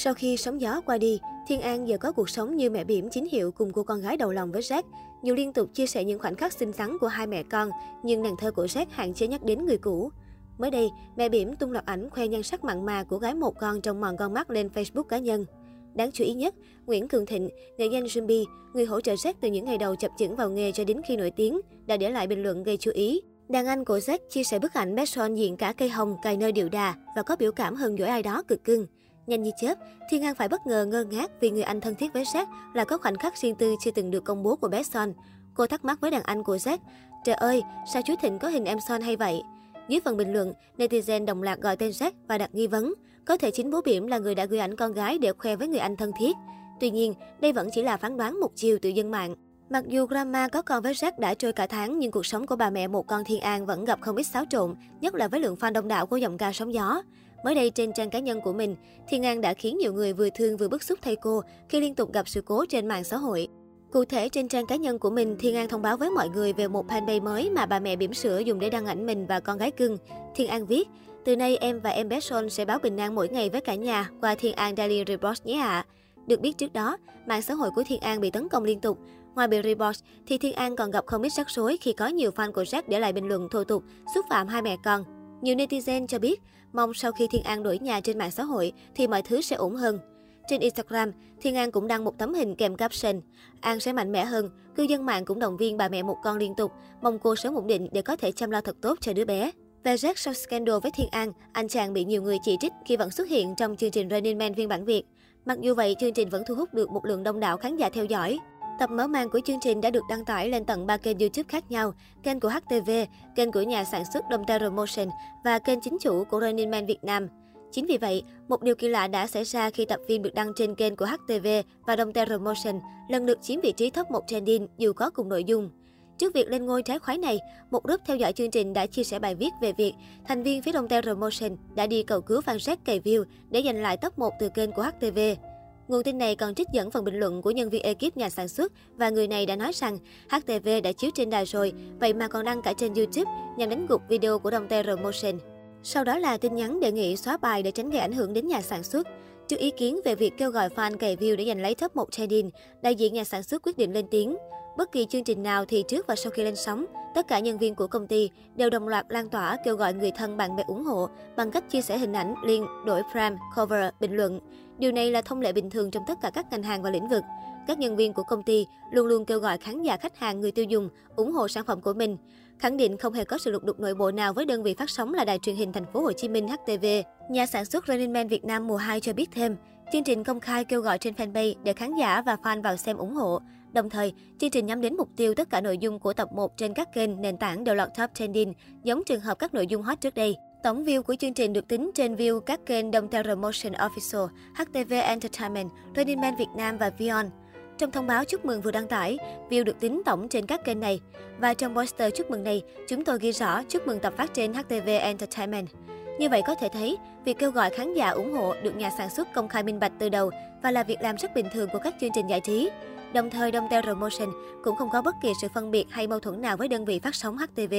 Sau khi sóng gió qua đi, Thiên An giờ có cuộc sống như mẹ bỉm chính hiệu cùng cô con gái đầu lòng với Jack. Dù liên tục chia sẻ những khoảnh khắc xinh xắn của hai mẹ con, nhưng nàng thơ của Jack hạn chế nhắc đến người cũ. Mới đây, mẹ bỉm tung loạt ảnh khoe nhan sắc mặn mà của gái một con trong mòn con mắt lên Facebook cá nhân. Đáng chú ý nhất, Nguyễn Cường Thịnh, nghệ danh Jumbi, người hỗ trợ Jack từ những ngày đầu chập chững vào nghề cho đến khi nổi tiếng, đã để lại bình luận gây chú ý. Đàn anh của Jack chia sẻ bức ảnh Besson diện cả cây hồng cài nơi điệu đà và có biểu cảm hơn dỗi ai đó cực cưng. Nhanh như chớp, Thiên An phải bất ngờ ngơ ngác vì người anh thân thiết với Jack là có khoảnh khắc riêng tư chưa từng được công bố của bé Son. Cô thắc mắc với đàn anh của Jack, trời ơi, sao chú Thịnh có hình em Son hay vậy? Dưới phần bình luận, netizen đồng loạt gọi tên Jack và đặt nghi vấn, có thể chính bố Biểm là người đã gửi ảnh con gái để khoe với người anh thân thiết. Tuy nhiên, đây vẫn chỉ là phán đoán một chiều từ dân mạng. Mặc dù Grandma có con với Jack đã trôi cả tháng, nhưng cuộc sống của bà mẹ một con Thiên An vẫn gặp không ít xáo trộn, nhất là với lượng fan đông đảo của giọng ca sóng gió. Mới đây trên trang cá nhân của mình, Thiên An đã khiến nhiều người vừa thương vừa bức xúc thay cô khi liên tục gặp sự cố trên mạng xã hội. Cụ thể trên trang cá nhân của mình, Thiên An thông báo với mọi người về một fanpage mới mà bà mẹ bỉm sữa dùng để đăng ảnh mình và con gái cưng. Thiên An viết, từ nay em và em bé Son sẽ báo bình an mỗi ngày với cả nhà qua Thiên An Daily Report nhé ạ. À. Được biết trước đó, mạng xã hội của Thiên An bị tấn công liên tục. Ngoài bị report, thì Thiên An còn gặp không ít rắc rối khi có nhiều fan của Jack để lại bình luận thô tục, xúc phạm hai mẹ con. Nhiều netizen cho biết, mong sau khi Thiên An đổi nhà trên mạng xã hội thì mọi thứ sẽ ổn hơn. Trên Instagram, Thiên An cũng đăng một tấm hình kèm caption An sẽ mạnh mẽ hơn, cư dân mạng cũng động viên bà mẹ một con liên tục, mong cô sớm ổn định để có thể chăm lo thật tốt cho đứa bé. Về Jack sau scandal với Thiên An, anh chàng bị nhiều người chỉ trích khi vẫn xuất hiện trong chương trình Running Man phiên bản Việt. Mặc dù vậy, chương trình vẫn thu hút được một lượng đông đảo khán giả theo dõi. Tập mở màn của chương trình đã được đăng tải lên tận 3 kênh YouTube khác nhau, kênh của HTV, kênh của nhà sản xuất Domtaro Motion và kênh chính chủ của Running Man Việt Nam. Chính vì vậy, một điều kỳ lạ đã xảy ra khi tập phim được đăng trên kênh của HTV và Domtaro Motion lần lượt chiếm vị trí top 1 trending dù có cùng nội dung. Trước việc lên ngôi trái khoái này, một group theo dõi chương trình đã chia sẻ bài viết về việc thành viên phía Domtaro Motion đã đi cầu cứu fan xét cày view để giành lại top 1 từ kênh của HTV. Nguồn tin này còn trích dẫn phần bình luận của nhân viên ekip nhà sản xuất và người này đã nói rằng HTV đã chiếu trên đài rồi, vậy mà còn đăng cả trên YouTube nhằm đánh gục video của đồng TR Motion. Sau đó là tin nhắn đề nghị xóa bài để tránh gây ảnh hưởng đến nhà sản xuất. Trước ý kiến về việc kêu gọi fan cày view để giành lấy top 1 trending, đại diện nhà sản xuất quyết định lên tiếng. Bất kỳ chương trình nào thì trước và sau khi lên sóng, tất cả nhân viên của công ty đều đồng loạt lan tỏa kêu gọi người thân bạn bè ủng hộ bằng cách chia sẻ hình ảnh, link, đổi frame, cover, bình luận. Điều này là thông lệ bình thường trong tất cả các ngành hàng và lĩnh vực. Các nhân viên của công ty luôn luôn kêu gọi khán giả khách hàng người tiêu dùng ủng hộ sản phẩm của mình. Khẳng định không hề có sự lục đục nội bộ nào với đơn vị phát sóng là đài truyền hình thành phố Hồ Chí Minh HTV. Nhà sản xuất Running Man Việt Nam mùa 2 cho biết thêm, chương trình công khai kêu gọi trên fanpage để khán giả và fan vào xem ủng hộ. Đồng thời, chương trình nhắm đến mục tiêu tất cả nội dung của tập 1 trên các kênh nền tảng đều lọt top trending, giống trường hợp các nội dung hot trước đây. Tổng view của chương trình được tính trên view các kênh Domterra Motion Official, HTV Entertainment, Running Man Việt Nam và Vion. Trong thông báo chúc mừng vừa đăng tải, view được tính tổng trên các kênh này. Và trong poster chúc mừng này, chúng tôi ghi rõ chúc mừng tập phát trên HTV Entertainment. Như vậy có thể thấy, việc kêu gọi khán giả ủng hộ được nhà sản xuất công khai minh bạch từ đầu và là việc làm rất bình thường của các chương trình giải trí. Đồng thời, Domtel Motion cũng không có bất kỳ sự phân biệt hay mâu thuẫn nào với đơn vị phát sóng HTV.